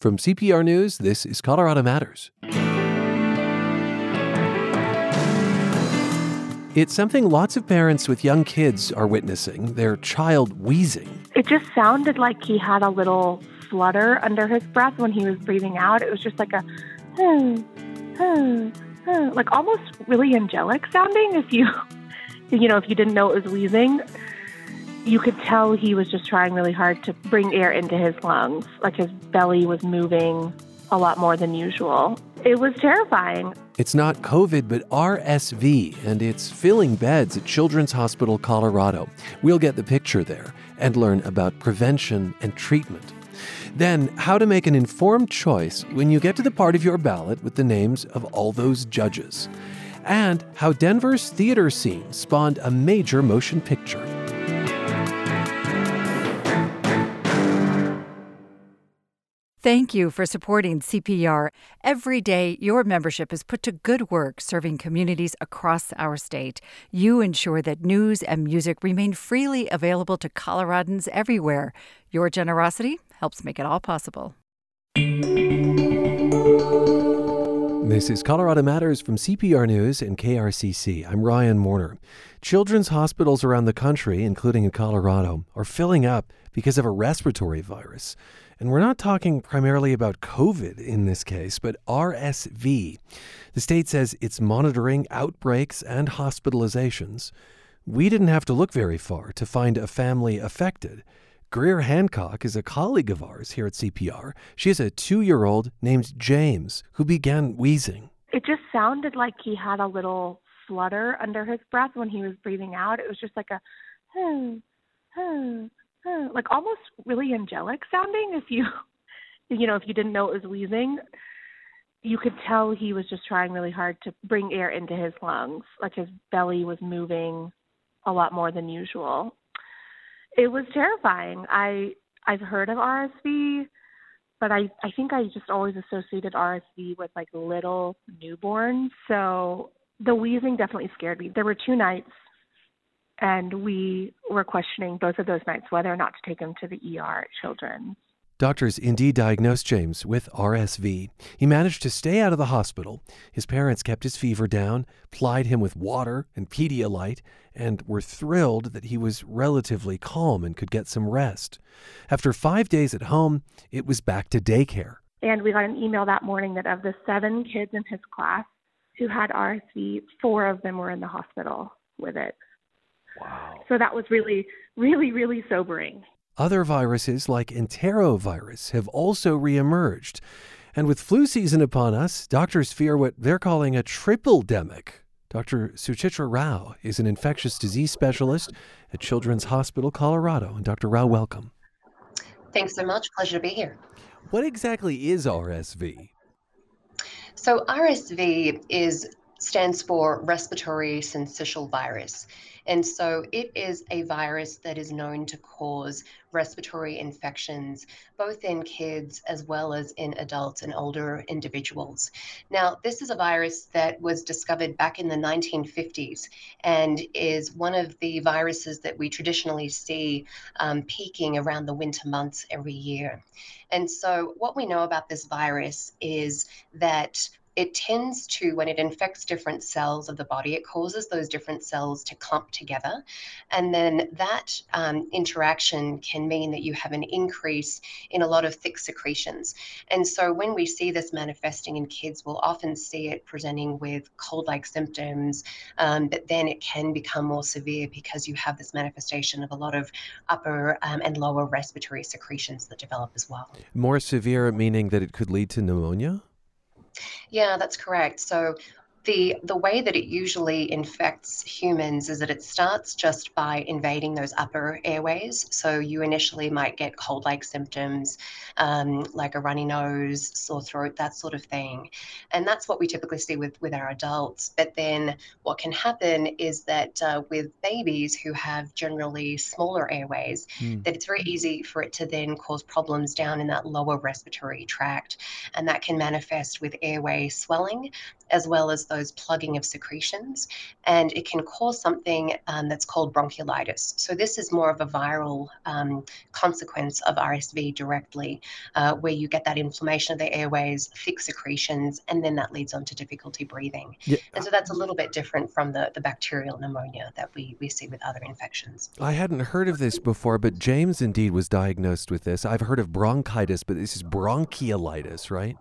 From CPR News, this is Colorado Matters. It's something lots of parents with young kids are witnessing their child wheezing. It just sounded like he had a little flutter under his breath when he was breathing out. It was just like a, hmm, hmm, like almost really angelic sounding. If you, you know, if you didn't know it was wheezing, you could tell he was just trying really hard to bring air into his lungs. Like his belly was moving a lot more than usual. It was terrifying. It's not COVID, but RSV, and it's filling beds at Children's Hospital Colorado. We'll get the picture there and learn about prevention and treatment. Then, how to make an informed choice when you get to the part of your ballot with the names of all those judges. And how Denver's theater scene spawned a major motion picture. Thank you for supporting CPR. Every day, your membership is put to good work serving communities across our state. You ensure that news and music remain freely available to Coloradans everywhere. Your generosity helps make it all possible. This is Colorado Matters from CPR News and KRCC. I'm Ryan Warner. Children's hospitals around the country, including in Colorado, are filling up because of a respiratory virus. And we're not talking primarily about COVID in this case, but RSV. The state says it's monitoring outbreaks and hospitalizations. We didn't have to look very far to find a family affected. Greer Hancock is a colleague of ours here at CPR. She has a two year old named James who began wheezing. It just sounded like he had a little flutter under his breath when he was breathing out. It was just like a, hmm, hmm, like almost really angelic sounding if you you know if you didn't know it was wheezing. You could tell he was just trying really hard to bring air into his lungs. Like his belly was moving a lot more than usual. It was terrifying. I i've heard of rsv but i i think i just always associated rsv with like little newborns. So the wheezing definitely scared me. There were two nights and we were questioning both of those nights whether or not to take him to the ER at Children's. Doctors indeed diagnosed James with RSV. He managed to stay out of the hospital. His parents kept his fever down, plied him with water and Pedialyte, and were thrilled that he was relatively calm and could get some rest. After five days at home, it was back to daycare. And we got an email that morning that of the seven kids in his class who had RSV, four of them were in the hospital with it. Wow. So that was really, really, really sobering. Other viruses like enterovirus have also reemerged. And with flu season upon us, doctors fear what they're calling a triple demic. Dr. Suchitra Rao is an infectious disease specialist at Children's Hospital Colorado. And Dr. Rao, welcome. Thanks so much. Pleasure to be here. What exactly is RSV? So, RSV is stands for respiratory syncytial virus. And so it is a virus that is known to cause respiratory infections, both in kids as well as in adults and older individuals. Now, this is a virus that was discovered back in the 1950s and is one of the viruses that we traditionally see um, peaking around the winter months every year. And so, what we know about this virus is that it tends to, when it infects different cells of the body, it causes those different cells to clump together. And then that um, interaction can mean that you have an increase in a lot of thick secretions. And so when we see this manifesting in kids, we'll often see it presenting with cold like symptoms, um, but then it can become more severe because you have this manifestation of a lot of upper um, and lower respiratory secretions that develop as well. More severe, meaning that it could lead to pneumonia? Yeah, that's correct. So the the way that it usually infects humans is that it starts just by invading those upper airways. So you initially might get cold-like symptoms, um, like a runny nose, sore throat, that sort of thing, and that's what we typically see with with our adults. But then what can happen is that uh, with babies who have generally smaller airways, mm. that it's very easy for it to then cause problems down in that lower respiratory tract, and that can manifest with airway swelling as well as those plugging of secretions. And it can cause something um, that's called bronchiolitis. So, this is more of a viral um, consequence of RSV directly, uh, where you get that inflammation of the airways, thick secretions, and then that leads on to difficulty breathing. Yeah. And so, that's a little bit different from the, the bacterial pneumonia that we, we see with other infections. I hadn't heard of this before, but James indeed was diagnosed with this. I've heard of bronchitis, but this is bronchiolitis, right?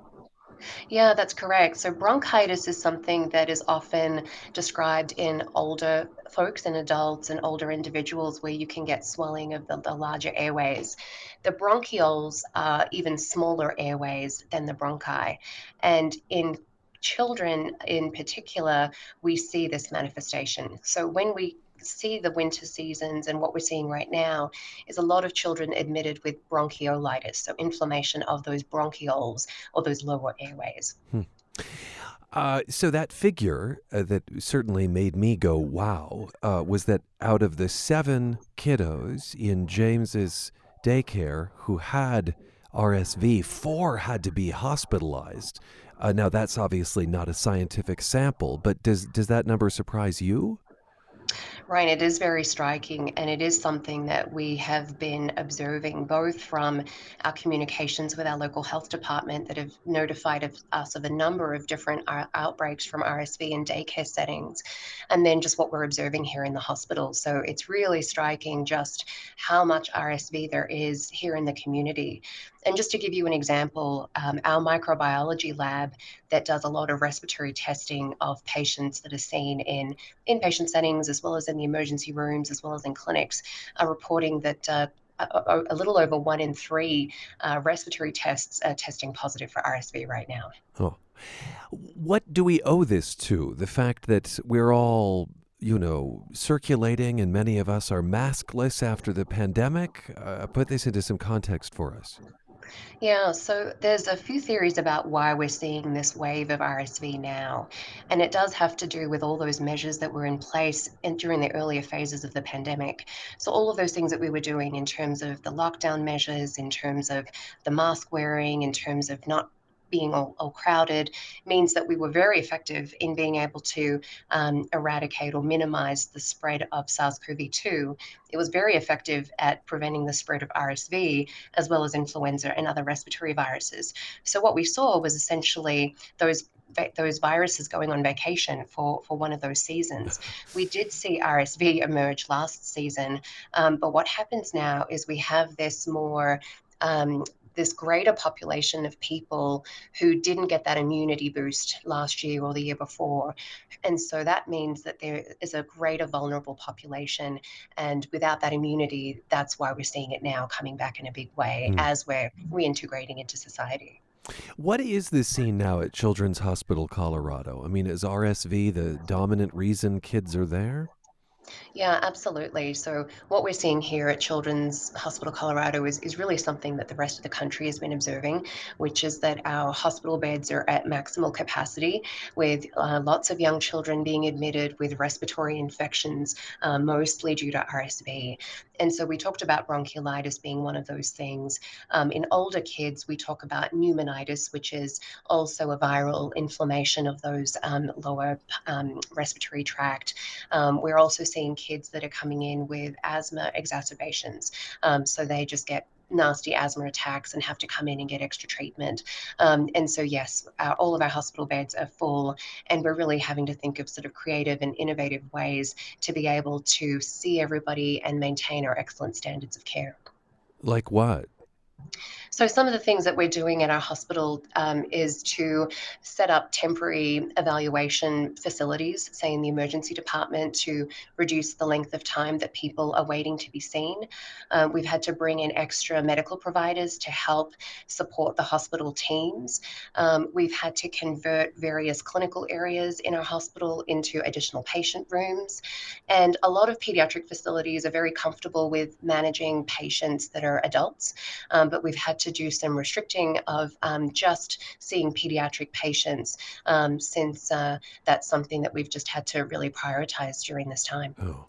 Yeah, that's correct. So bronchitis is something that is often described in older folks and adults and older individuals where you can get swelling of the, the larger airways. The bronchioles are even smaller airways than the bronchi. And in children in particular, we see this manifestation. So when we see the winter seasons and what we're seeing right now is a lot of children admitted with bronchiolitis, so inflammation of those bronchioles or those lower airways. Hmm. Uh, so that figure uh, that certainly made me go wow uh, was that out of the seven kiddos in James's daycare who had RSV, four had to be hospitalized. Uh, now that's obviously not a scientific sample, but does does that number surprise you? Ryan, it is very striking, and it is something that we have been observing both from our communications with our local health department that have notified of us of a number of different uh, outbreaks from RSV in daycare settings, and then just what we're observing here in the hospital. So it's really striking just how much RSV there is here in the community. And just to give you an example, um, our microbiology lab that does a lot of respiratory testing of patients that are seen in inpatient settings as well as in the emergency rooms as well as in clinics are reporting that uh, a, a, little over one in three uh, respiratory tests are testing positive for RSV right now. Oh. What do we owe this to? The fact that we're all you know, circulating and many of us are maskless after the pandemic? Uh, put this into some context for us. Yeah, so there's a few theories about why we're seeing this wave of RSV now. And it does have to do with all those measures that were in place in, during the earlier phases of the pandemic. So, all of those things that we were doing in terms of the lockdown measures, in terms of the mask wearing, in terms of not being all, all, crowded means that we were very effective in being able to um, eradicate or minimize the spread of SARS CoV 2. It was very effective at preventing the spread of RSV as well as influenza and other respiratory viruses. So, what we saw was essentially those those viruses going on vacation for, for one of those seasons. We did see RSV emerge last season, um, but what happens now is we have this more um, this greater population of people who didn't get that immunity boost last year or the year before. And so that means that there is a greater vulnerable population. And without that immunity, that's why we're seeing it now coming back in a big way mm. as we're reintegrating into society. What is the scene now at Children's Hospital Colorado? I mean, is RSV the dominant reason kids are there? Yeah, absolutely. So, what we're seeing here at Children's Hospital Colorado is, is really something that the rest of the country has been observing, which is that our hospital beds are at maximal capacity, with uh, lots of young children being admitted with respiratory infections, uh, mostly due to RSV. And so, we talked about bronchiolitis being one of those things. Um, in older kids, we talk about pneumonitis, which is also a viral inflammation of those um, lower um, respiratory tract. Um, we're also seeing seeing kids that are coming in with asthma exacerbations. Um, so they just get nasty asthma attacks and have to come in and get extra treatment. Um, and so, yes, all of our hospital beds are full, and we're really having to think of sort of creative and innovative ways to be able to see everybody and maintain our excellent standards of care. Like what? So, some of the things that we're doing at our hospital um, is to set up temporary evaluation facilities, say in the emergency department, to reduce the length of time that people are waiting to be seen. Um, we've had to bring in extra medical providers to help support the hospital teams. Um, we've had to convert various clinical areas in our hospital into additional patient rooms. And a lot of pediatric facilities are very comfortable with managing patients that are adults, um, but we've had to do some restricting of um, just seeing pediatric patients um, since uh, that's something that we've just had to really prioritize during this time. Oh.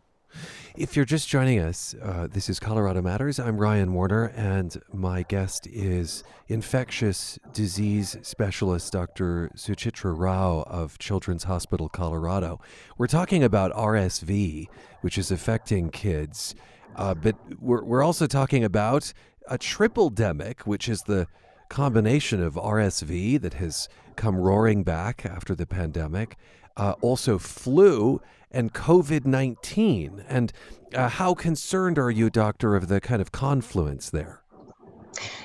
If you're just joining us, uh, this is Colorado Matters. I'm Ryan Warner, and my guest is infectious disease specialist Dr. Suchitra Rao of Children's Hospital Colorado. We're talking about RSV, which is affecting kids, uh, but we're, we're also talking about a triple demic, which is the combination of RSV that has come roaring back after the pandemic, uh, also flu and COVID 19. And uh, how concerned are you, Doctor, of the kind of confluence there?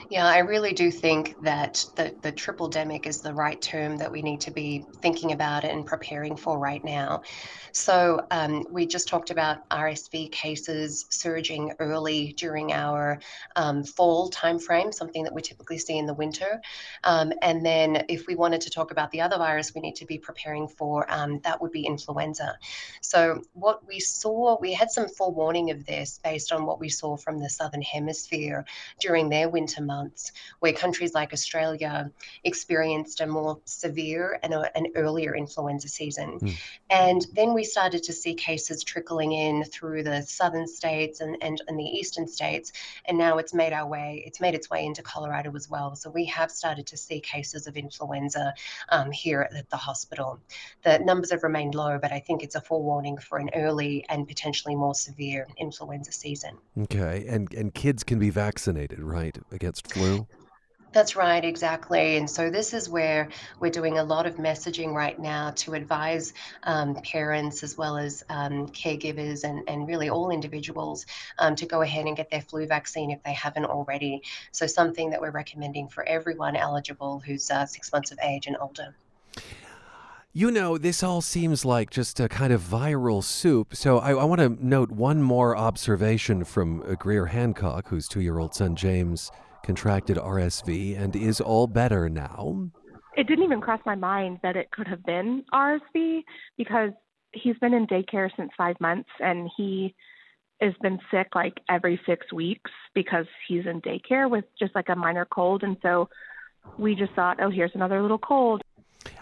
Yeah, I really do think that the, the triple demic is the right term that we need to be thinking about and preparing for right now. So, um, we just talked about RSV cases surging early during our um, fall timeframe, something that we typically see in the winter. Um, and then, if we wanted to talk about the other virus we need to be preparing for, um, that would be influenza. So, what we saw, we had some forewarning of this based on what we saw from the Southern Hemisphere during their winter months where countries like Australia experienced a more severe and a, an earlier influenza season. Mm. And then we started to see cases trickling in through the southern states and, and, and the eastern states. And now it's made our way, it's made its way into Colorado as well. So we have started to see cases of influenza um, here at the hospital. The numbers have remained low, but I think it's a forewarning for an early and potentially more severe influenza season. Okay. And and kids can be vaccinated, right, against flu? That's right, exactly. And so this is where we're doing a lot of messaging right now to advise um, parents as well as um, caregivers and, and really all individuals um, to go ahead and get their flu vaccine if they haven't already. So something that we're recommending for everyone eligible who's uh, six months of age and older. You know, this all seems like just a kind of viral soup. So I, I want to note one more observation from uh, Greer Hancock, whose two year old son James contracted RSV and is all better now. It didn't even cross my mind that it could have been RSV because he's been in daycare since five months and he has been sick like every six weeks because he's in daycare with just like a minor cold. And so we just thought, oh, here's another little cold.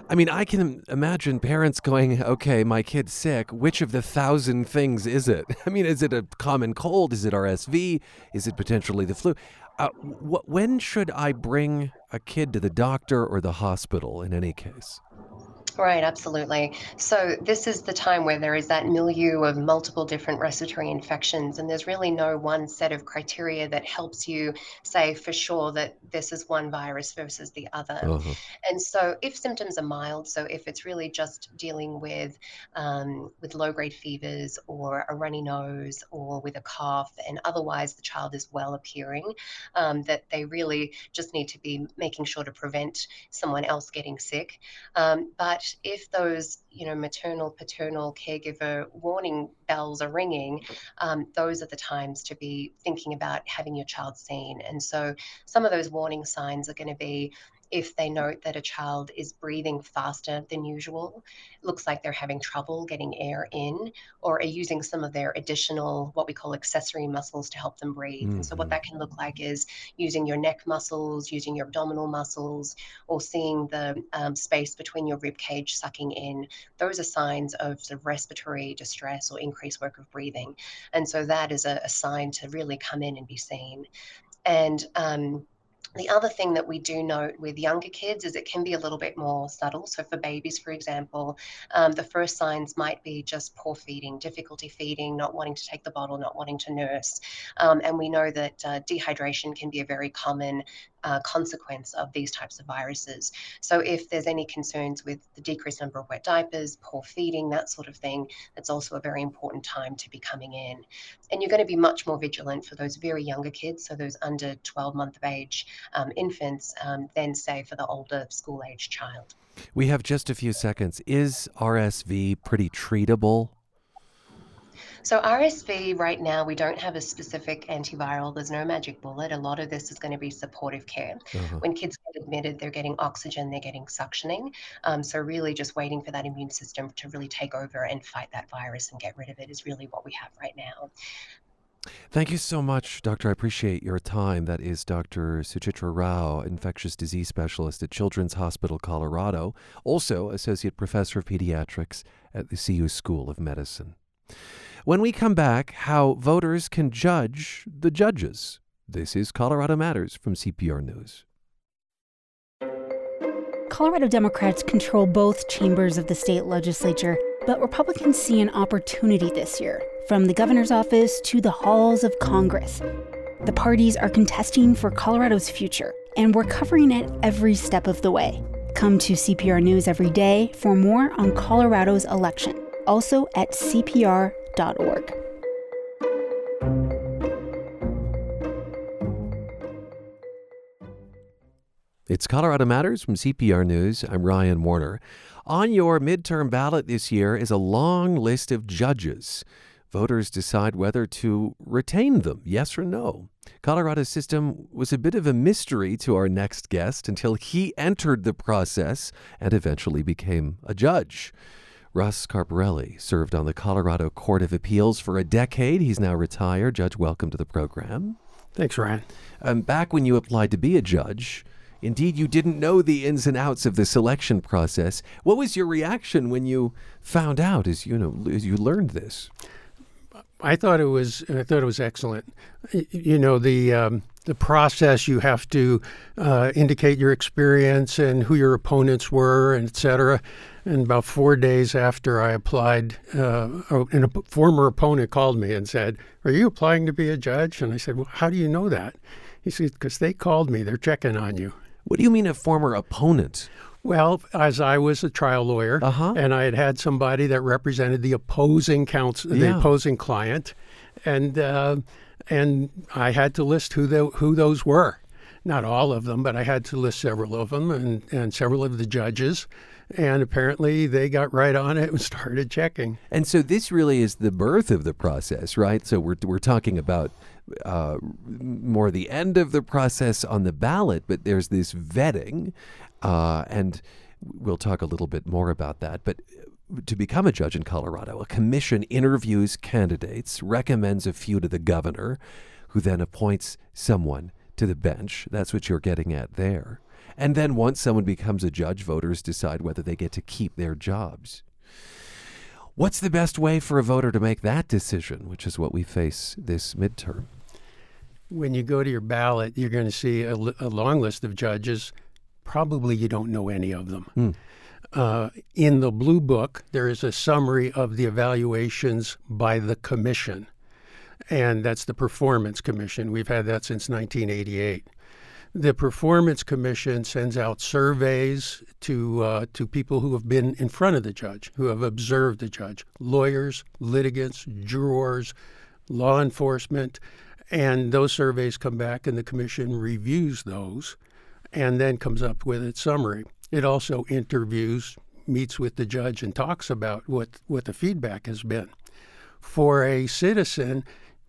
I mean, I can imagine parents going, okay, my kid's sick. Which of the thousand things is it? I mean, is it a common cold? Is it RSV? Is it potentially the flu? Uh, wh- when should I bring a kid to the doctor or the hospital in any case? Right, absolutely. So, this is the time where there is that milieu of multiple different respiratory infections, and there's really no one set of criteria that helps you say for sure that this is one virus versus the other. Uh-huh. And so, if symptoms are mild, so if it's really just dealing with um, with low grade fevers or a runny nose or with a cough, and otherwise the child is well appearing, um, that they really just need to be making sure to prevent someone else getting sick. Um, but if those, you know, maternal, paternal caregiver warning bells are ringing, um, those are the times to be thinking about having your child seen. And so some of those warning signs are going to be if they note that a child is breathing faster than usual, looks like they're having trouble getting air in, or are using some of their additional, what we call accessory muscles to help them breathe. Mm-hmm. And so, what that can look like is using your neck muscles, using your abdominal muscles, or seeing the um, space between your rib cage sucking in. Those are signs of sort of respiratory distress or increased work of breathing. And so, that is a, a sign to really come in and be seen. And um, the other thing that we do note with younger kids is it can be a little bit more subtle. So, for babies, for example, um, the first signs might be just poor feeding, difficulty feeding, not wanting to take the bottle, not wanting to nurse. Um, and we know that uh, dehydration can be a very common uh, consequence of these types of viruses. So, if there's any concerns with the decreased number of wet diapers, poor feeding, that sort of thing, that's also a very important time to be coming in. And you're going to be much more vigilant for those very younger kids, so those under 12 month of age um, infants, um, than say for the older school age child. We have just a few seconds. Is RSV pretty treatable? So RSV right now, we don't have a specific antiviral. There's no magic bullet. A lot of this is going to be supportive care. Uh-huh. When kids get admitted, they're getting oxygen, they're getting suctioning. Um, so really just waiting for that immune system to really take over and fight that virus and get rid of it is really what we have right now. Thank you so much, Doctor. I appreciate your time. That is Dr. Suchitra Rao, infectious disease specialist at Children's Hospital Colorado, also Associate Professor of Pediatrics at the CU School of Medicine. When we come back, how voters can judge the judges. This is Colorado Matters from CPR News. Colorado Democrats control both chambers of the state legislature, but Republicans see an opportunity this year, from the governor's office to the halls of Congress. The parties are contesting for Colorado's future, and we're covering it every step of the way. Come to CPR News every day for more on Colorado's election, also at CPR.org. It's Colorado Matters from CPR News. I'm Ryan Warner. On your midterm ballot this year is a long list of judges. Voters decide whether to retain them, yes or no. Colorado's system was a bit of a mystery to our next guest until he entered the process and eventually became a judge. Russ Carparelli served on the Colorado Court of Appeals for a decade. He's now retired. Judge, welcome to the program. Thanks, Ryan. Um, back when you applied to be a judge, indeed you didn't know the ins and outs of the selection process. What was your reaction when you found out as you know as you learned this? I thought it was I thought it was excellent. You know the um, the process you have to uh, indicate your experience and who your opponents were, and et cetera. And about four days after I applied, uh, a former opponent called me and said, "Are you applying to be a judge?" And I said, "Well, how do you know that?" He said, "Because they called me. They're checking on you." What do you mean, a former opponent? Well, as I was a trial lawyer, uh-huh. and I had had somebody that represented the opposing counsel, yeah. the opposing client, and uh, and I had to list who the, who those were. Not all of them, but I had to list several of them and, and several of the judges. And apparently they got right on it and started checking. And so this really is the birth of the process, right? So we're, we're talking about uh, more the end of the process on the ballot, but there's this vetting. Uh, and we'll talk a little bit more about that. But to become a judge in Colorado, a commission interviews candidates, recommends a few to the governor, who then appoints someone to the bench. That's what you're getting at there. And then once someone becomes a judge, voters decide whether they get to keep their jobs. What's the best way for a voter to make that decision, which is what we face this midterm? When you go to your ballot, you're going to see a, a long list of judges. Probably you don't know any of them. Mm. Uh, in the Blue Book, there is a summary of the evaluations by the Commission, and that's the Performance Commission. We've had that since 1988. The Performance Commission sends out surveys to uh, to people who have been in front of the judge, who have observed the judge, lawyers, litigants, jurors, law enforcement, and those surveys come back, and the commission reviews those, and then comes up with its summary. It also interviews, meets with the judge, and talks about what, what the feedback has been. For a citizen,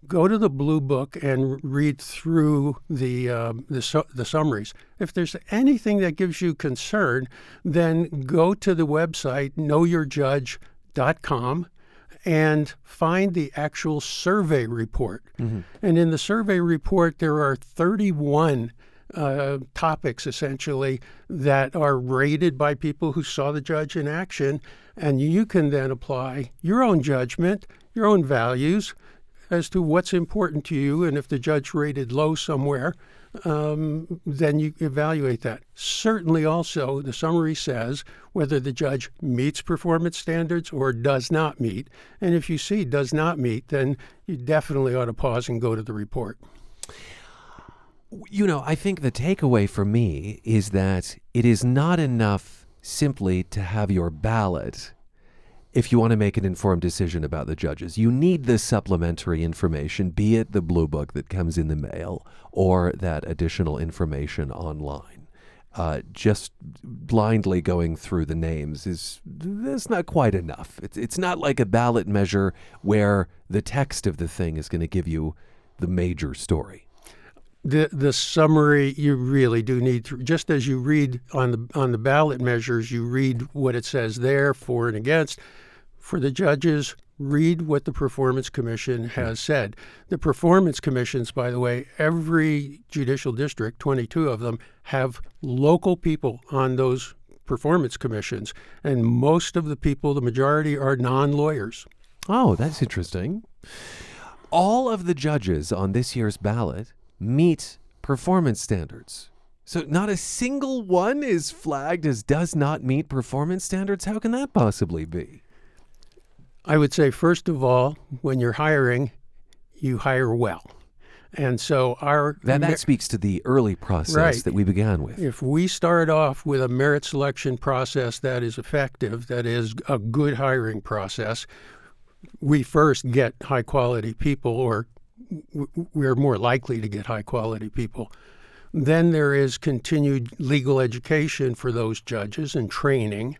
go to the blue book and read through the uh, the, su- the, summaries. If there's anything that gives you concern, then go to the website knowyourjudge.com and find the actual survey report. Mm-hmm. And in the survey report, there are 31 uh, topics essentially that are rated by people who saw the judge in action, and you can then apply your own judgment, your own values as to what's important to you. And if the judge rated low somewhere, um, then you evaluate that. Certainly, also, the summary says whether the judge meets performance standards or does not meet. And if you see does not meet, then you definitely ought to pause and go to the report. You know, I think the takeaway for me is that it is not enough simply to have your ballot if you want to make an informed decision about the judges. You need the supplementary information, be it the blue book that comes in the mail or that additional information online. Uh, just blindly going through the names is that's not quite enough. It's it's not like a ballot measure where the text of the thing is going to give you the major story the the summary you really do need to just as you read on the on the ballot measures you read what it says there for and against for the judges read what the performance commission has said the performance commissions by the way every judicial district 22 of them have local people on those performance commissions and most of the people the majority are non-lawyers Oh, that's interesting. All of the judges on this year's ballot meet performance standards. So, not a single one is flagged as does not meet performance standards. How can that possibly be? I would say, first of all, when you're hiring, you hire well. And so our that, that speaks to the early process right. that we began with. If we start off with a merit selection process that is effective, that is a good hiring process, we first get high quality people, or we're more likely to get high quality people. Then there is continued legal education for those judges and training.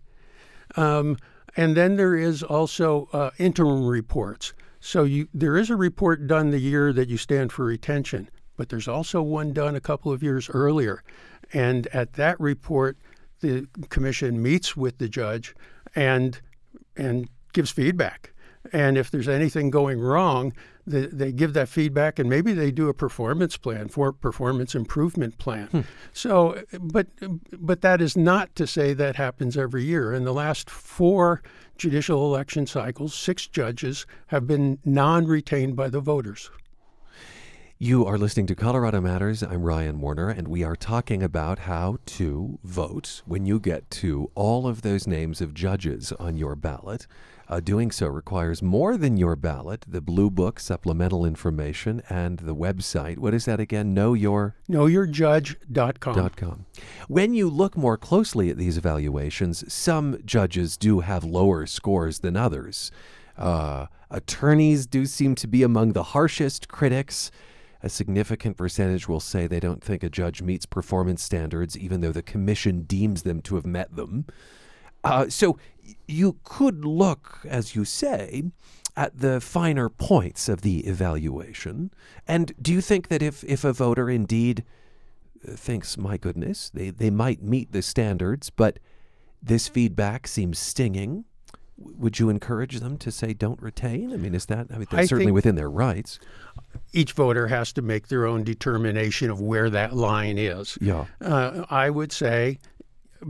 Um, and then there is also uh, interim reports. So you, there is a report done the year that you stand for retention, but there's also one done a couple of years earlier. And at that report, the commission meets with the judge and and gives feedback. And if there's anything going wrong, they, they give that feedback and maybe they do a performance plan for performance improvement plan. Hmm. So, but but that is not to say that happens every year. In the last four judicial election cycles, six judges have been non-retained by the voters. You are listening to Colorado Matters. I'm Ryan Warner, and we are talking about how to vote when you get to all of those names of judges on your ballot. Uh, doing so requires more than your ballot, the Blue Book supplemental information, and the website. What is that again? Know your knowyourjudge.com. .com. When you look more closely at these evaluations, some judges do have lower scores than others. Uh, attorneys do seem to be among the harshest critics. A significant percentage will say they don't think a judge meets performance standards, even though the commission deems them to have met them. Uh, so you could look, as you say, at the finer points of the evaluation. And do you think that if, if a voter indeed uh, thinks, my goodness, they, they might meet the standards, but this feedback seems stinging, would you encourage them to say don't retain? I mean, is that, I mean, that's I certainly within their rights. Each voter has to make their own determination of where that line is. Yeah. Uh, I would say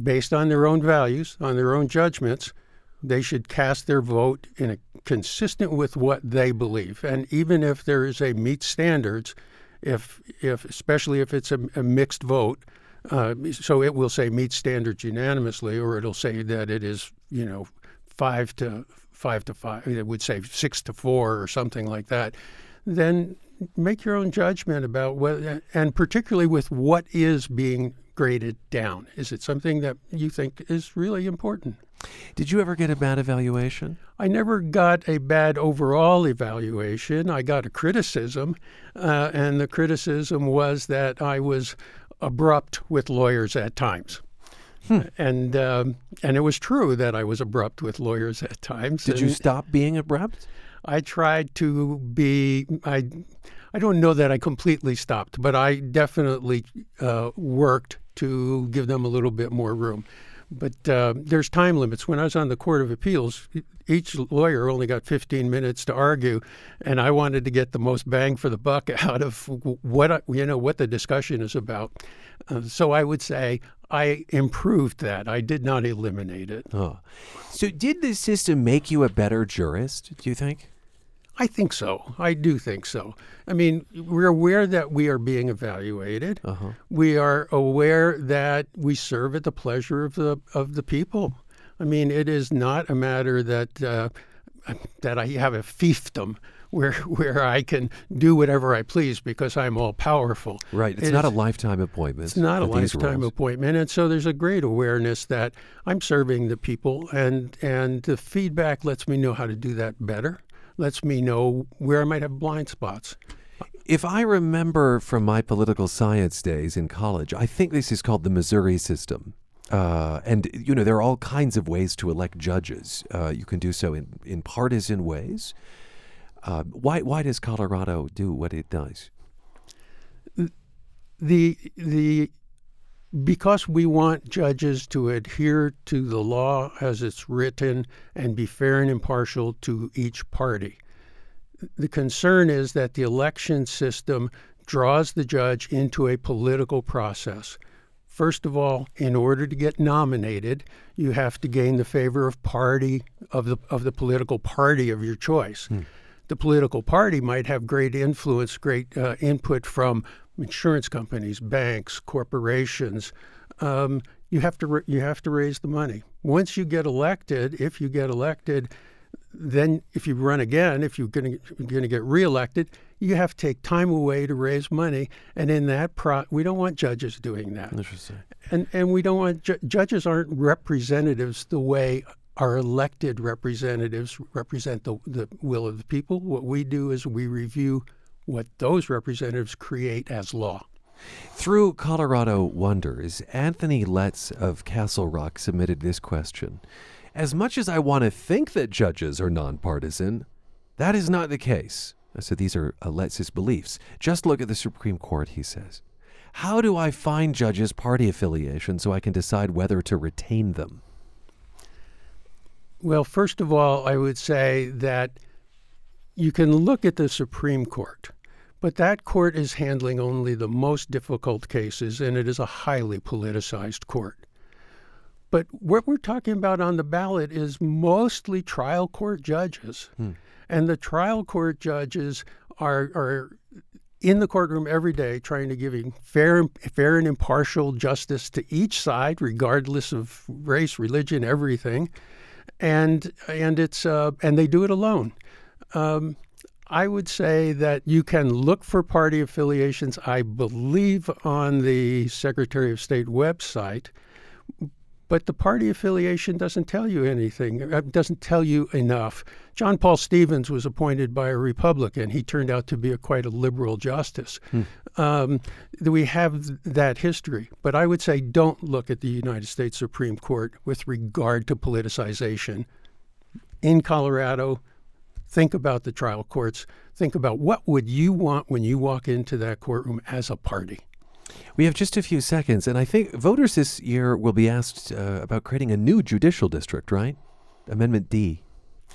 based on their own values, on their own judgments, they should cast their vote in a consistent with what they believe. And even if there is a meet standards, if if especially if it's a, a mixed vote, uh, so it will say meet standards unanimously, or it'll say that it is you know five to five to five. It would say six to four or something like that. Then make your own judgment about what, and particularly with what is being graded down? Is it something that you think is really important? Did you ever get a bad evaluation? I never got a bad overall evaluation. I got a criticism, uh, and the criticism was that I was abrupt with lawyers at times. Hmm. And um, and it was true that I was abrupt with lawyers at times. Did you stop being abrupt? I tried to be. I I don't know that I completely stopped, but I definitely uh, worked to give them a little bit more room. But uh, there's time limits. When I was on the Court of Appeals, each lawyer only got 15 minutes to argue, and I wanted to get the most bang for the buck out of what you know what the discussion is about. Uh, so I would say I improved that. I did not eliminate it. Oh. So did the system make you a better jurist? Do you think? I think so. I do think so. I mean, we're aware that we are being evaluated. Uh-huh. We are aware that we serve at the pleasure of the of the people. I mean, it is not a matter that uh, that I have a fiefdom where where I can do whatever I please because I'm all powerful. Right. It's it not a lifetime appointment. It's not a lifetime appointment, and so there's a great awareness that I'm serving the people, and and the feedback lets me know how to do that better lets me know where I might have blind spots. If I remember from my political science days in college, I think this is called the Missouri system. Uh, and you know there are all kinds of ways to elect judges. Uh, you can do so in, in partisan ways. Uh, why why does Colorado do what it does? The the because we want judges to adhere to the law as it's written and be fair and impartial to each party. The concern is that the election system draws the judge into a political process First of all, in order to get nominated, you have to gain the favor of party of the of the political party of your choice. Hmm. The political party might have great influence, great uh, input from insurance companies, banks, corporations. Um, you have to you have to raise the money. Once you get elected, if you get elected, then if you run again, if you're going to get reelected, you have to take time away to raise money. And in that, pro- we don't want judges doing that. Interesting. And and we don't want ju- judges aren't representatives the way our elected representatives represent the, the will of the people. What we do is we review what those representatives create as law. Through Colorado Wonders, Anthony Letts of Castle Rock submitted this question. As much as I want to think that judges are nonpartisan, that is not the case. Uh, so these are uh, Alexis beliefs. Just look at the Supreme Court, he says. How do I find judges' party affiliation so I can decide whether to retain them? Well, first of all, I would say that you can look at the Supreme Court, but that court is handling only the most difficult cases, and it is a highly politicized court. But what we're talking about on the ballot is mostly trial court judges. Hmm. And the trial court judges are, are in the courtroom every day trying to give fair, fair and impartial justice to each side, regardless of race, religion, everything. And, and, it's, uh, and they do it alone. Um, I would say that you can look for party affiliations, I believe, on the Secretary of State website, but the party affiliation doesn't tell you anything, it uh, doesn't tell you enough. John Paul Stevens was appointed by a Republican. He turned out to be a, quite a liberal justice. Hmm. Um, we have that history. But I would say don't look at the United States Supreme Court with regard to politicization. In Colorado, think about the trial courts. Think about what would you want when you walk into that courtroom as a party. We have just a few seconds, and I think voters this year will be asked uh, about creating a new judicial district, right? Amendment D.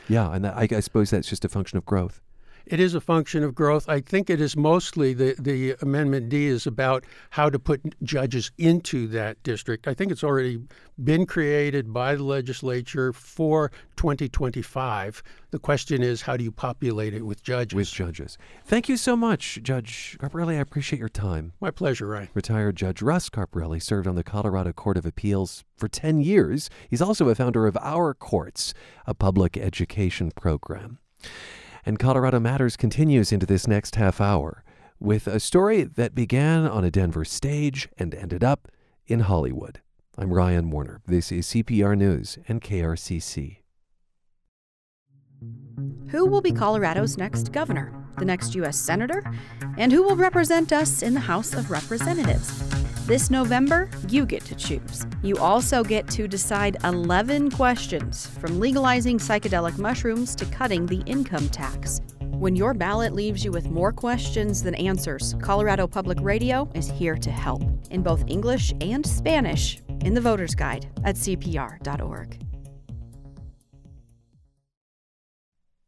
Yeah, and that, I, I suppose that's just a function of growth. It is a function of growth. I think it is mostly the, the Amendment D is about how to put judges into that district. I think it's already been created by the legislature for 2025. The question is, how do you populate it with judges? With judges. Thank you so much, Judge Carparelli. I appreciate your time. My pleasure, Ryan. Retired Judge Russ Carparelli served on the Colorado Court of Appeals for 10 years. He's also a founder of Our Courts, a public education program. And Colorado Matters continues into this next half hour with a story that began on a Denver stage and ended up in Hollywood. I'm Ryan Warner. This is CPR News and KRCC. Who will be Colorado's next governor, the next U.S. senator, and who will represent us in the House of Representatives? This November, you get to choose. You also get to decide 11 questions, from legalizing psychedelic mushrooms to cutting the income tax. When your ballot leaves you with more questions than answers, Colorado Public Radio is here to help in both English and Spanish in the Voter's Guide at CPR.org.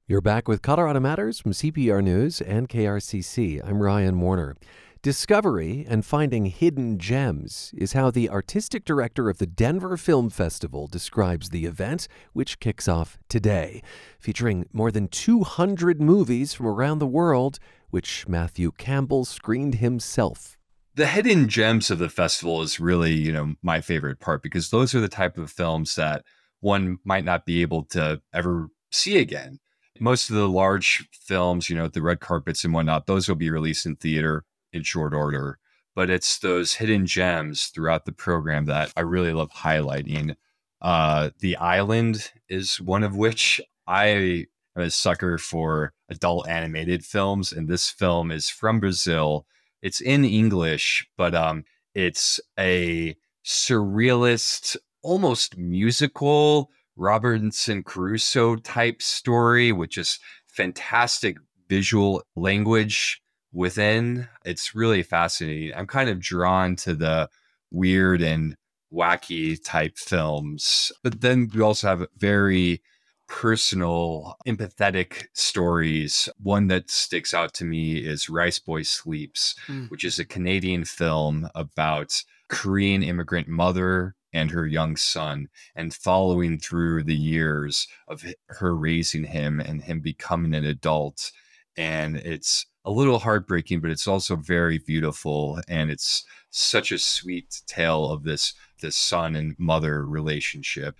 You're back with Colorado Matters from CPR News and KRCC. I'm Ryan Warner. Discovery and finding hidden gems is how the artistic director of the Denver Film Festival describes the event, which kicks off today, featuring more than 200 movies from around the world, which Matthew Campbell screened himself. The hidden gems of the festival is really, you know, my favorite part because those are the type of films that one might not be able to ever see again. Most of the large films, you know, the red carpets and whatnot, those will be released in theater in short order. But it's those hidden gems throughout the program that I really love highlighting. Uh, the Island is one of which I am a sucker for adult animated films, and this film is from Brazil. It's in English, but um, it's a surrealist, almost musical Robinson Crusoe type story with just fantastic visual language within. It's really fascinating. I'm kind of drawn to the weird and wacky type films. But then we also have very personal, empathetic stories. One that sticks out to me is Rice Boy Sleeps, mm. which is a Canadian film about Korean immigrant mother and her young son, and following through the years of her raising him and him becoming an adult. And it's a little heartbreaking, but it's also very beautiful. And it's such a sweet tale of this this son and mother relationship.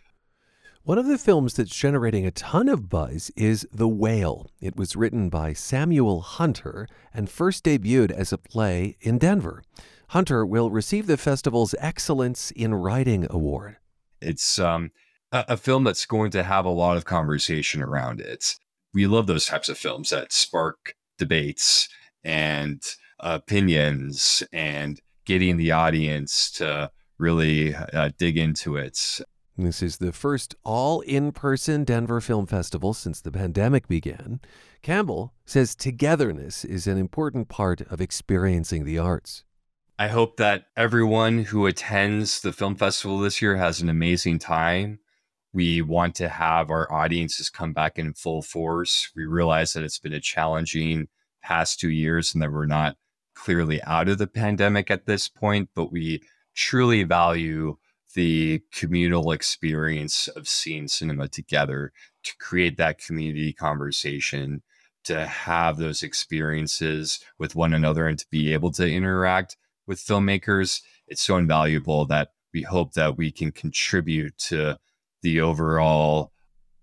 One of the films that's generating a ton of buzz is The Whale. It was written by Samuel Hunter and first debuted as a play in Denver. Hunter will receive the festival's Excellence in Writing Award. It's um, a, a film that's going to have a lot of conversation around it. We love those types of films that spark debates and opinions and getting the audience to really uh, dig into it. This is the first all in person Denver Film Festival since the pandemic began. Campbell says togetherness is an important part of experiencing the arts. I hope that everyone who attends the film festival this year has an amazing time. We want to have our audiences come back in full force. We realize that it's been a challenging past two years and that we're not clearly out of the pandemic at this point, but we truly value the communal experience of seeing cinema together to create that community conversation, to have those experiences with one another and to be able to interact with filmmakers, it's so invaluable that we hope that we can contribute to the overall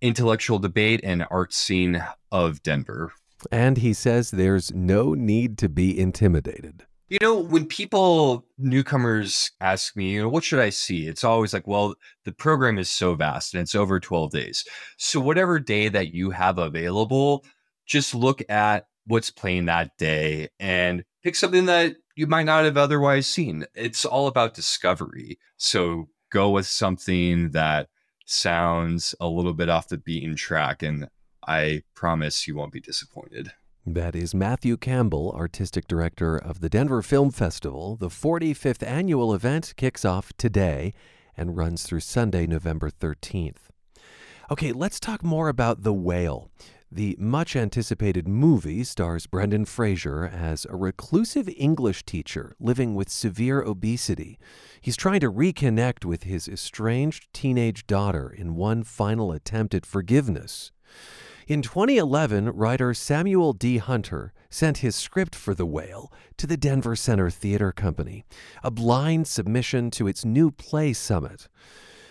intellectual debate and art scene of Denver. And he says there's no need to be intimidated. You know, when people, newcomers, ask me, you know, what should I see? It's always like, well, the program is so vast and it's over 12 days. So, whatever day that you have available, just look at what's playing that day and pick something that you might not have otherwise seen. It's all about discovery. So go with something that sounds a little bit off the beaten track, and I promise you won't be disappointed. That is Matthew Campbell, artistic director of the Denver Film Festival. The 45th annual event kicks off today and runs through Sunday, November 13th. Okay, let's talk more about The Whale. The much anticipated movie stars Brendan Fraser as a reclusive English teacher living with severe obesity. He's trying to reconnect with his estranged teenage daughter in one final attempt at forgiveness. In 2011, writer Samuel D. Hunter sent his script for The Whale to the Denver Center Theater Company, a blind submission to its new play summit.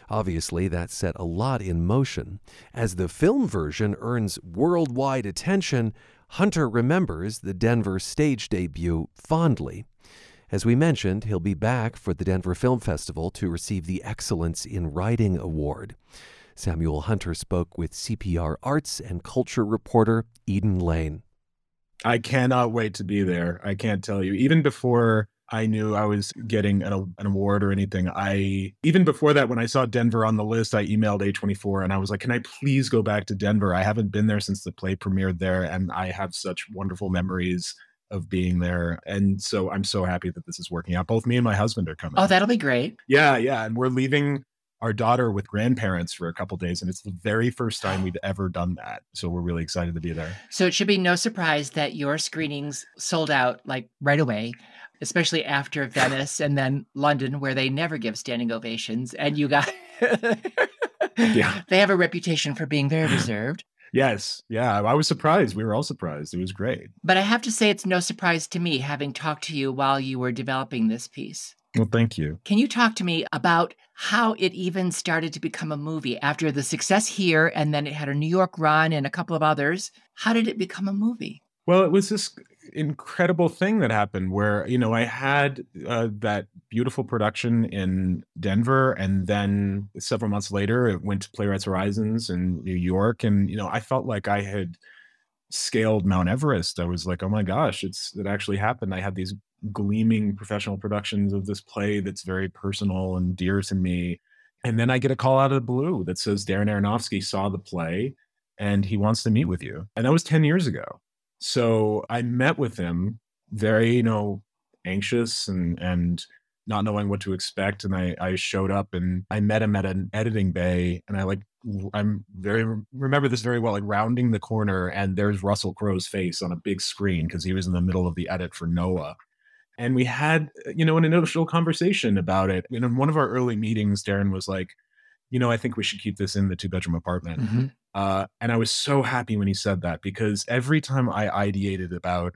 Obviously, that set a lot in motion. As the film version earns worldwide attention, Hunter remembers the Denver stage debut fondly. As we mentioned, he'll be back for the Denver Film Festival to receive the Excellence in Writing Award. Samuel Hunter spoke with CPR arts and culture reporter Eden Lane. I cannot wait to be there. I can't tell you. Even before I knew I was getting an, an, award or anything. I even before that, when I saw Denver on the list, I emailed A24 and I was like, "Can I please go back to Denver? I haven't been there since the play premiered there, and I have such wonderful memories of being there. And so I'm so happy that this is working out. Both me and my husband are coming. Oh, that'll be great. Yeah, yeah, and we're leaving our daughter with grandparents for a couple days and it's the very first time we've ever done that so we're really excited to be there so it should be no surprise that your screenings sold out like right away especially after Venice and then London, where they never give standing ovations. And you got, yeah, they have a reputation for being very reserved. Yes. Yeah. I was surprised. We were all surprised. It was great. But I have to say, it's no surprise to me having talked to you while you were developing this piece. Well, thank you. Can you talk to me about how it even started to become a movie after the success here and then it had a New York run and a couple of others? How did it become a movie? Well, it was this incredible thing that happened where, you know, I had uh, that beautiful production in Denver. And then several months later, it went to Playwrights Horizons in New York. And, you know, I felt like I had scaled Mount Everest. I was like, oh my gosh, it's it actually happened. I had these gleaming professional productions of this play that's very personal and dear to me. And then I get a call out of the blue that says Darren Aronofsky saw the play and he wants to meet with you. And that was 10 years ago. So I met with him, very, you know, anxious and and not knowing what to expect. And I I showed up and I met him at an editing bay, and I like I'm very remember this very well, like rounding the corner, and there's Russell Crowe's face on a big screen because he was in the middle of the edit for Noah. And we had, you know, an initial conversation about it. And in one of our early meetings, Darren was like, you know, I think we should keep this in the two bedroom apartment. Mm-hmm. Uh, and I was so happy when he said that because every time I ideated about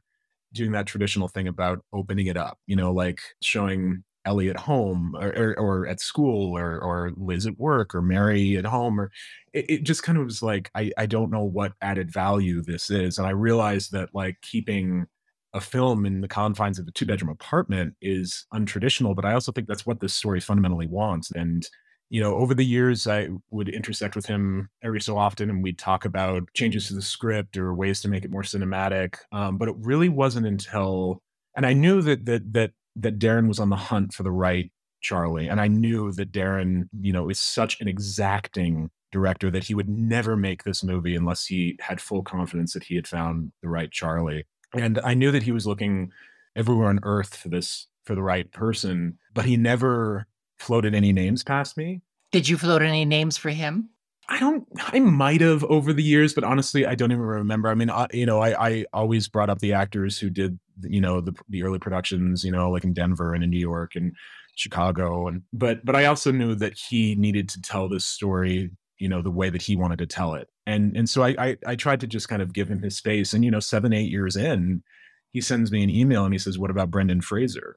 doing that traditional thing about opening it up, you know, like showing Ellie at home or, or, or, at school or, or Liz at work or Mary at home, or it, it just kind of was like, I, I don't know what added value this is. And I realized that like keeping a film in the confines of a two bedroom apartment is untraditional, but I also think that's what this story fundamentally wants. And you know, over the years, I would intersect with him every so often, and we'd talk about changes to the script or ways to make it more cinematic. Um, but it really wasn't until, and I knew that that that that Darren was on the hunt for the right Charlie, and I knew that Darren, you know, is such an exacting director that he would never make this movie unless he had full confidence that he had found the right Charlie. And I knew that he was looking everywhere on earth for this for the right person, but he never floated any names past me. Did you float any names for him? I don't. I might have over the years, but honestly, I don't even remember. I mean, I, you know, I, I always brought up the actors who did, you know, the the early productions, you know, like in Denver and in New York and Chicago, and but but I also knew that he needed to tell this story, you know, the way that he wanted to tell it, and and so I I, I tried to just kind of give him his space, and you know, seven eight years in, he sends me an email and he says, "What about Brendan Fraser?"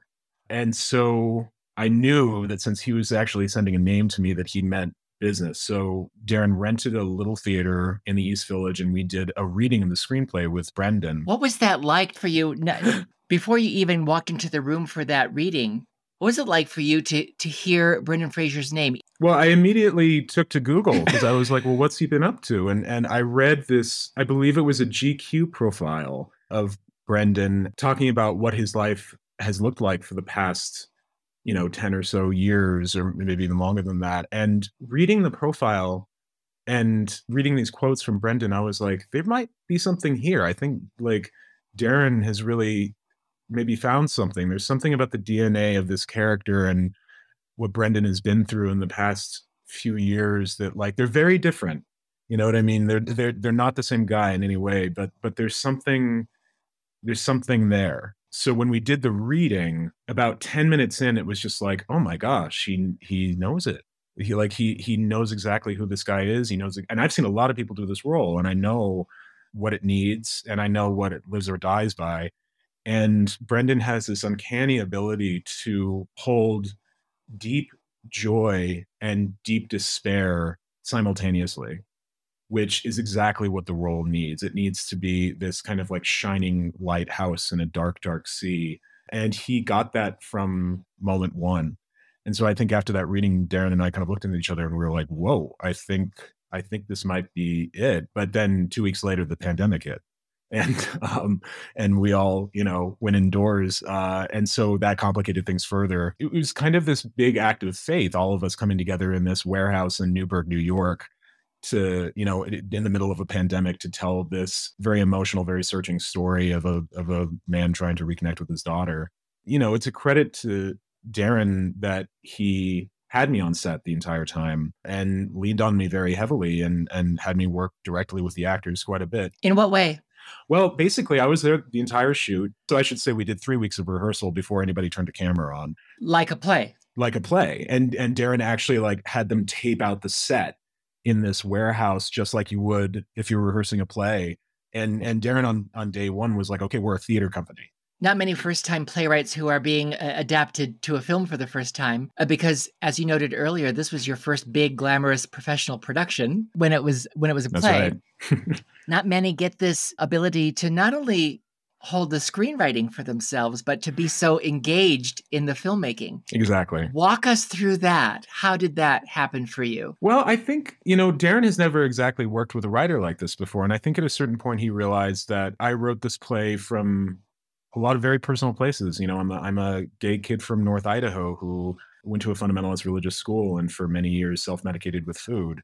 And so I knew that since he was actually sending a name to me that he meant business. So Darren rented a little theater in the East Village and we did a reading of the screenplay with Brendan. What was that like for you before you even walked into the room for that reading? What was it like for you to to hear Brendan Fraser's name? Well, I immediately took to Google because I was like, well, what's he been up to? And and I read this, I believe it was a GQ profile of Brendan talking about what his life has looked like for the past you know 10 or so years or maybe even longer than that and reading the profile and reading these quotes from brendan i was like there might be something here. I think like darren has really maybe found something. There's something about the dna of this character and what brendan has been through in the past few years that like they're very different you know what i mean? They're they're they're not the same guy in any way but but there's something there's something there so when we did the reading about 10 minutes in it was just like oh my gosh he he knows it. He like he he knows exactly who this guy is. He knows and i've seen a lot of people do this role and i know what it needs and i know what it lives or dies by. And brendan has this uncanny ability to hold deep joy and deep despair simultaneously which is exactly what the role needs. It needs to be this kind of like shining lighthouse in a dark, dark sea. And he got that from moment one. And so I think after that reading, Darren and I kind of looked at each other and we were like, whoa, I think I think this might be it. But then two weeks later the pandemic hit. And um and we all, you know, went indoors. Uh and so that complicated things further. It was kind of this big act of faith, all of us coming together in this warehouse in Newburgh, New York to you know in the middle of a pandemic to tell this very emotional very searching story of a of a man trying to reconnect with his daughter. You know it's a credit to darren that he had me on set the entire time and leaned on me very heavily and and had me work directly with the actors quite a bit. In what way? Well basically i was there the entire shoot. So i should say we did three weeks of rehearsal before anybody turned a camera on. Like a play. Like a play. And and darren actually like had them tape out the set in this warehouse just like you would if you were rehearsing a play. And and Darren on on day one was like, okay, we're a theater company. Not many first time playwrights who are being uh, adapted to a film for the first time, uh, because as you noted earlier, this was your first big glamorous professional production when it was when it was a play. Right. not many get this ability to not only hold the screenwriting for themselves, but to be so engaged in the filmmaking. Exactly. Walk us through that. How did that happen for you? Well, I think, you know, Darren has never exactly worked with a writer like this before. And I think at a certain point he realized that I wrote this play from a lot of very personal places. You know, I'm a, I'm a gay kid from North Idaho who went to a fundamentalist religious school and for many years self medicated with food.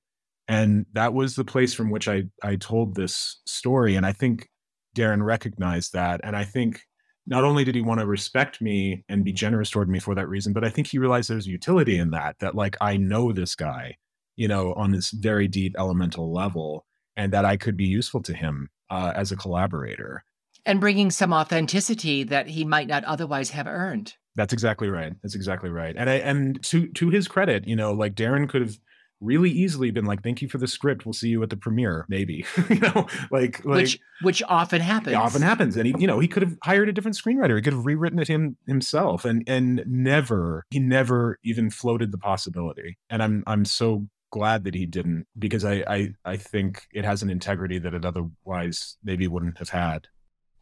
And that was the place from which I, I told this story. And I think Darren recognized that. And I think not only did he want to respect me and be generous toward me for that reason, but I think he realized there's utility in that, that like I know this guy, you know, on this very deep elemental level, and that I could be useful to him uh, as a collaborator. and bringing some authenticity that he might not otherwise have earned. That's exactly right. That's exactly right. And I and to to his credit, you know, like Darren could have really easily been like, "Thank you for the script. We'll see you at the premiere." Maybe, you know, like, like which which often happens. often happens. And he, you know, he could have hired a different screenwriter. He could have rewritten it him himself, and and never he never even floated the possibility. And I'm I'm so glad that he didn't because I I I think it has an integrity that it otherwise maybe wouldn't have had.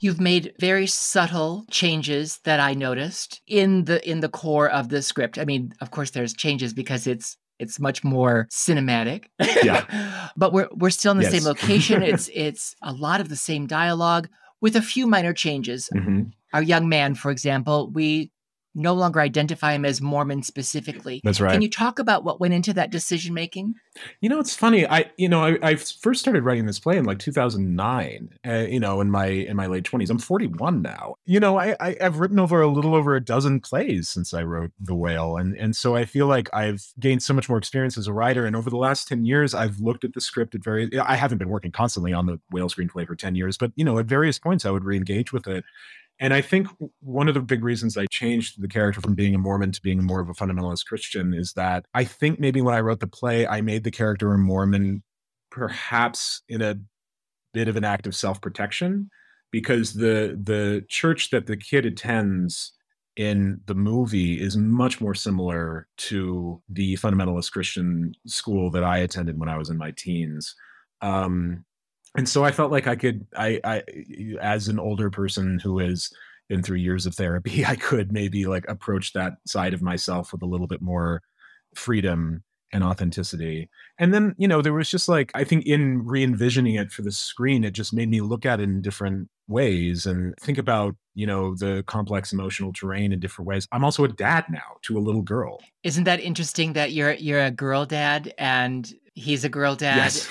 You've made very subtle changes that I noticed in the in the core of the script. I mean, of course there's changes because it's it's much more cinematic. Yeah. but we're we're still in the Yes. same location. it's it's a lot of the same dialogue with a few minor changes. Mhm. Our young man, for example, we no longer identify him as Mormon specifically. That's right. Can you talk about what went into that decision making? You know, it's funny. I, you know, I, I first started writing this play in like 2009. Uh, you know, in my in my late 20s. I'm 41 now. You know, I, I I've written over a little over a dozen plays since I wrote The Whale, and and so I feel like I've gained so much more experience as a writer. And over the last 10 years, I've looked at the script at very. I haven't been working constantly on the Whale screenplay for 10 years, but you know, at various points, I would re-engage with it. And I think one of the big reasons I changed the character from being a Mormon to being more of a fundamentalist Christian is that I think maybe when I wrote the play, I made the character a Mormon perhaps in a bit of an act of self-protection because the the church that the kid attends in the movie is much more similar to the fundamentalist Christian school that I attended when I was in my teens. Um, and so I felt like I could, I, I, as an older person who has been through years of therapy, I could maybe like approach that side of myself with a little bit more freedom and authenticity. And then, you know, there was just like, I think in re envisioning it for the screen, it just made me look at it in different ways and think about, you know, the complex emotional terrain in different ways. I'm also a dad now to a little girl. Isn't that interesting that you're you're a girl dad and he's a girl dad Yes.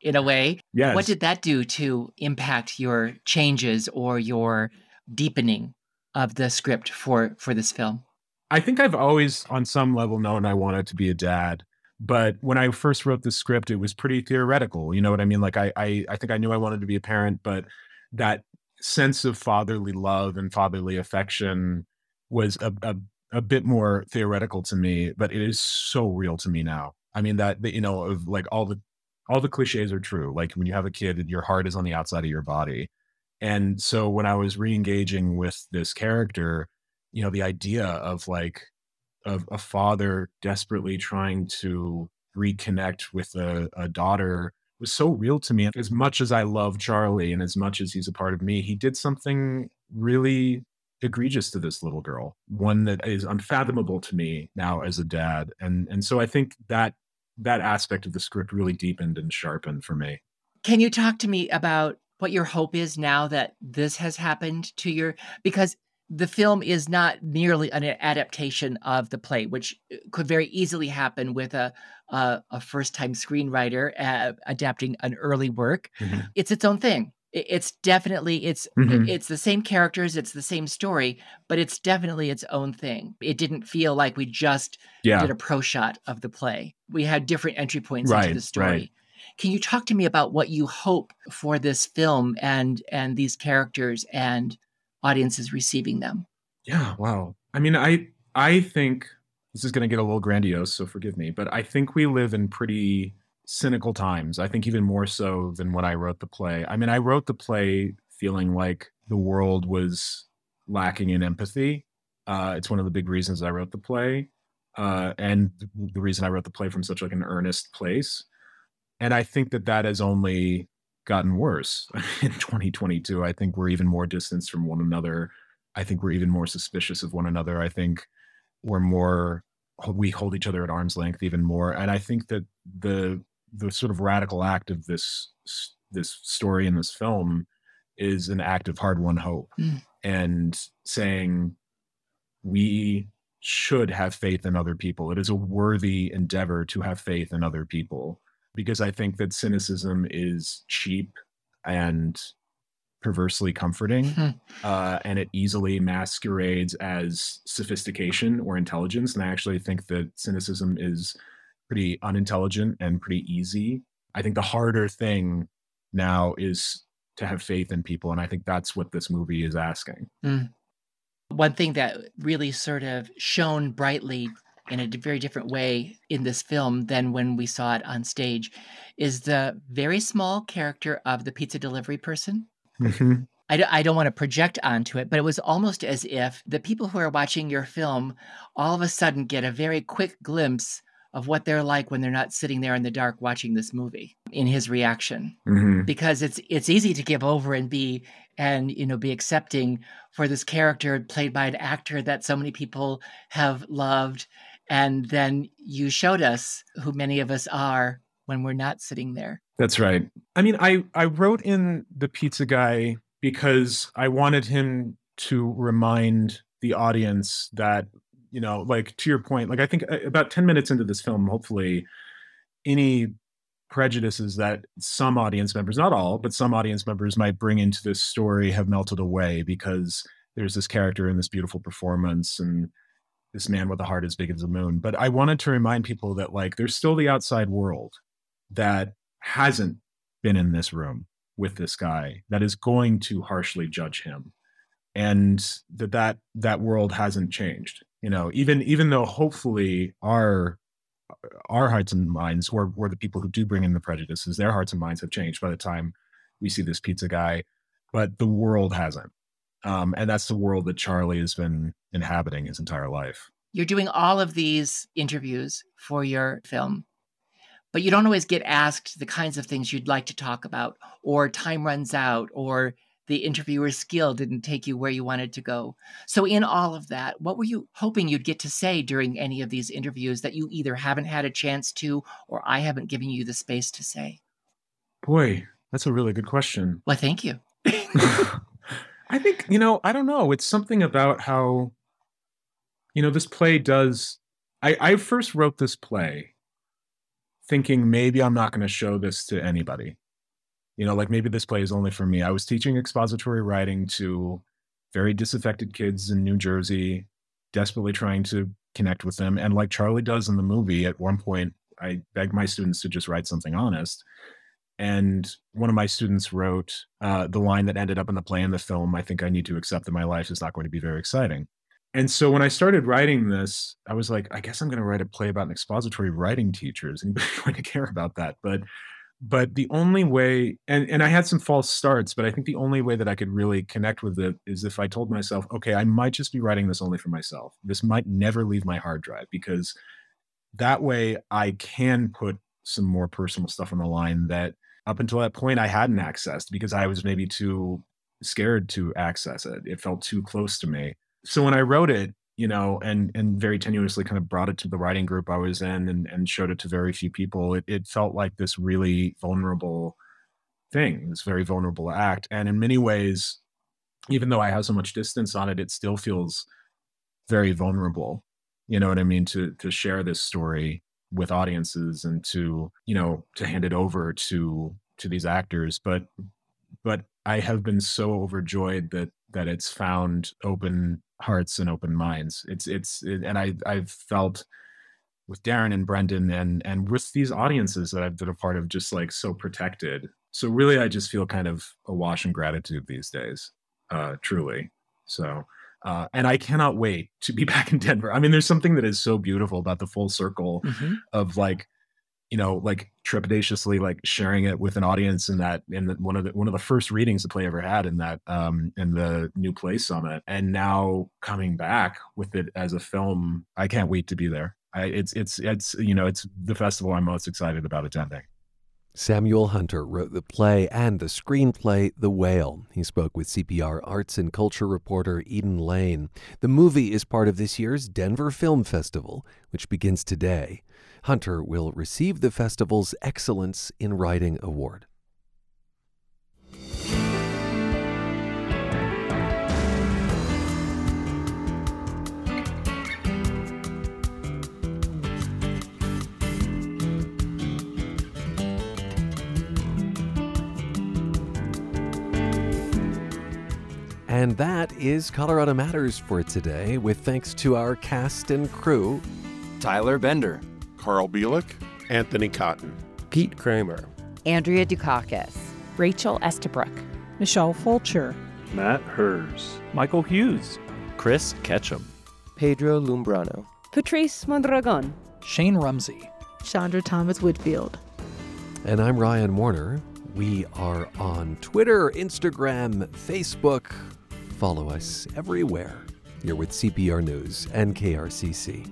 In a way? Yes. What did that do to impact your changes or your deepening of the script for for this film? I think I've always, on some level, known I wanted to be a dad. But when I first wrote the script, it was pretty theoretical. You know what I mean? Like I, I, I think I knew I wanted to be a parent, but that sense of fatherly love and fatherly affection was a, a, a bit more theoretical to me. But it is so real to me now. I mean that, that you know, of like all the all the cliches are true. Like when you have a kid, your heart is on the outside of your body. And so when I was re-engaging with this character, you know, the idea of like of a father desperately trying to reconnect with a, a daughter was so real to me. As much as I love Charlie and as much as he's a part of me, he did something really egregious to this little girl, one that is unfathomable to me now as a dad. And and so I think that that aspect of the script really deepened and sharpened for me. Can you talk to me about what your hope is now that this has happened to your because the film is not merely an adaptation of the play, which uh, could very easily happen with a a, a first time screenwriter uh, adapting an early work. Mhm. It's its own thing. It's definitely it's Mhm. it's the same characters, it's the same story, but it's definitely its own thing. It didn't feel like we just Yeah. did a pro shot of the play. We had different entry points Right, into the story. right. Can you talk to me about what you hope for this film and and these characters and audiences receiving them? Yeah, wow. I mean, I I think this is going to get a little grandiose, so forgive me, but I think we live in pretty cynical times. I think even more so than when I wrote the play. I mean, I wrote the play feeling like the world was lacking in empathy. Uh, it's one of the big reasons I wrote the play, uh, and the reason I wrote the play from such like an earnest place. And I think that that has only gotten worse in 2022. I think we're even more distanced from one another. I think we're even more suspicious of one another. I think we're more we hold each other at arm's length even more. And I think that the the sort of radical act of this this story in this film is an act of hard won hope Mm. and saying we should have faith in other people. It is a worthy endeavor to have faith in other people because I think that cynicism is cheap and perversely comforting Hmm. uh, and it easily masquerades as sophistication or intelligence. And I actually think that cynicism is pretty unintelligent and pretty easy. I think the harder thing now is to have faith in people. And I think that's what this movie is asking. Mm. One thing that really sort of shone brightly in a very different way in this film than when we saw it on stage is the very small character of the pizza delivery person. Mm-hmm. I, d- I don't want to project onto it, but it was almost as if the people who are watching your film all of a sudden get a very quick glimpse of what they're like when they're not sitting there in the dark watching this movie in his reaction Mm-hmm. because it's it's easy to give over and be and you know be accepting for this character played by an actor that so many people have loved and then you showed us who many of us are when we're not sitting there That's right. I mean, I I wrote in the pizza guy because I wanted him to remind the audience that you know, like to your point, like I think uh, about 10 minutes into this film, hopefully any prejudices that some audience members, not all, but some audience members might bring into this story have melted away because there's this character and this beautiful performance and this man with a heart as big as the moon. But I wanted to remind people that like there's still the outside world that hasn't been in this room with this guy that is going to harshly judge him and that that that world hasn't changed you know even even though hopefully our our hearts and minds or, the people who do bring in the prejudices their hearts and minds have changed by the time we see this pizza guy but the world hasn't. Um, and that's the world that charlie has been inhabiting his entire life. You're doing all of these interviews for your film but you don't always get asked the kinds of things you'd like to talk about or time runs out or the interviewer's skill didn't take you where you wanted to go. So, in all of that, what were you hoping you'd get to say during any of these interviews that you either haven't had a chance to or I haven't given you the space to say? boy that's a really good question Well, thank you. I think, you know, I don't know. It's something about how, you know, this play does. I, I first wrote this play thinking maybe I'm not going to show this to anybody. You know, like maybe this play is only for me. I was teaching expository writing to very disaffected kids in New Jersey, desperately trying to connect with them. And like Charlie does in the movie, at one point, I begged my students to just write something honest and one of my students wrote uh, the line that ended up in the play and the film i think i need to accept that my life is not going to be very exciting and so when i started writing this i was like i guess i'm going to write a play about an expository writing teacher is anybody going to care about that but but the only way and, and i had some false starts but i think the only way that i could really connect with it is if i told myself okay i might just be writing this only for myself this might never leave my hard drive because that way i can put some more personal stuff on the line that up until that point I hadn't accessed because I was maybe too scared to access it. It felt too close to me. So when I wrote it, you know, and and very tenuously kind of brought it to the writing group I was in and, and showed it to very few people, it, it felt like this really vulnerable thing, this very vulnerable act. And in many ways, even though I have so much distance on it, it still feels very vulnerable. You know what I mean? To to share this story with audiences and to you know to hand it over to to these actors but but i have been so overjoyed that that it's found open hearts and open minds it's it's it, and i i've felt with darren and brendan and and with these audiences that i've been a part of just like so protected so really i just feel kind of awash in gratitude these days uh truly so uh, and I cannot wait to be back in Denver. I mean, there's something that is so beautiful about the full circle Mhm. of like, you know, like trepidatiously like sharing it with an audience in that in the, one of the one of the first readings the play ever had in that um in the new play summit, and now coming back with it as a film. I can't wait to be there. I, it's it's it's you know it's the festival I'm most excited about attending. Samuel Hunter wrote the play and the screenplay The Whale. He spoke with CPR arts and culture reporter Eden Lane. The movie is part of this year's Denver Film Festival, which begins today. Hunter will receive the festival's Excellence in Writing Award. And that is Colorado Matters for today, with thanks to our cast and crew. Tyler Bender, Carl Bielik, Anthony Cotton, Pete Kramer, Andrea Dukakis, Rachel Estabrook, Michelle Fulcher, Matt Hers, Michael Hughes, Chris Ketchum, Pedro Lumbrano, Patrice Mondragon, Shane Rumsey, Chandra Thomas Whitfield. And I'm Ryan Warner. We are on Twitter, Instagram, Facebook. Follow us everywhere. You're with CPR News and KRCC.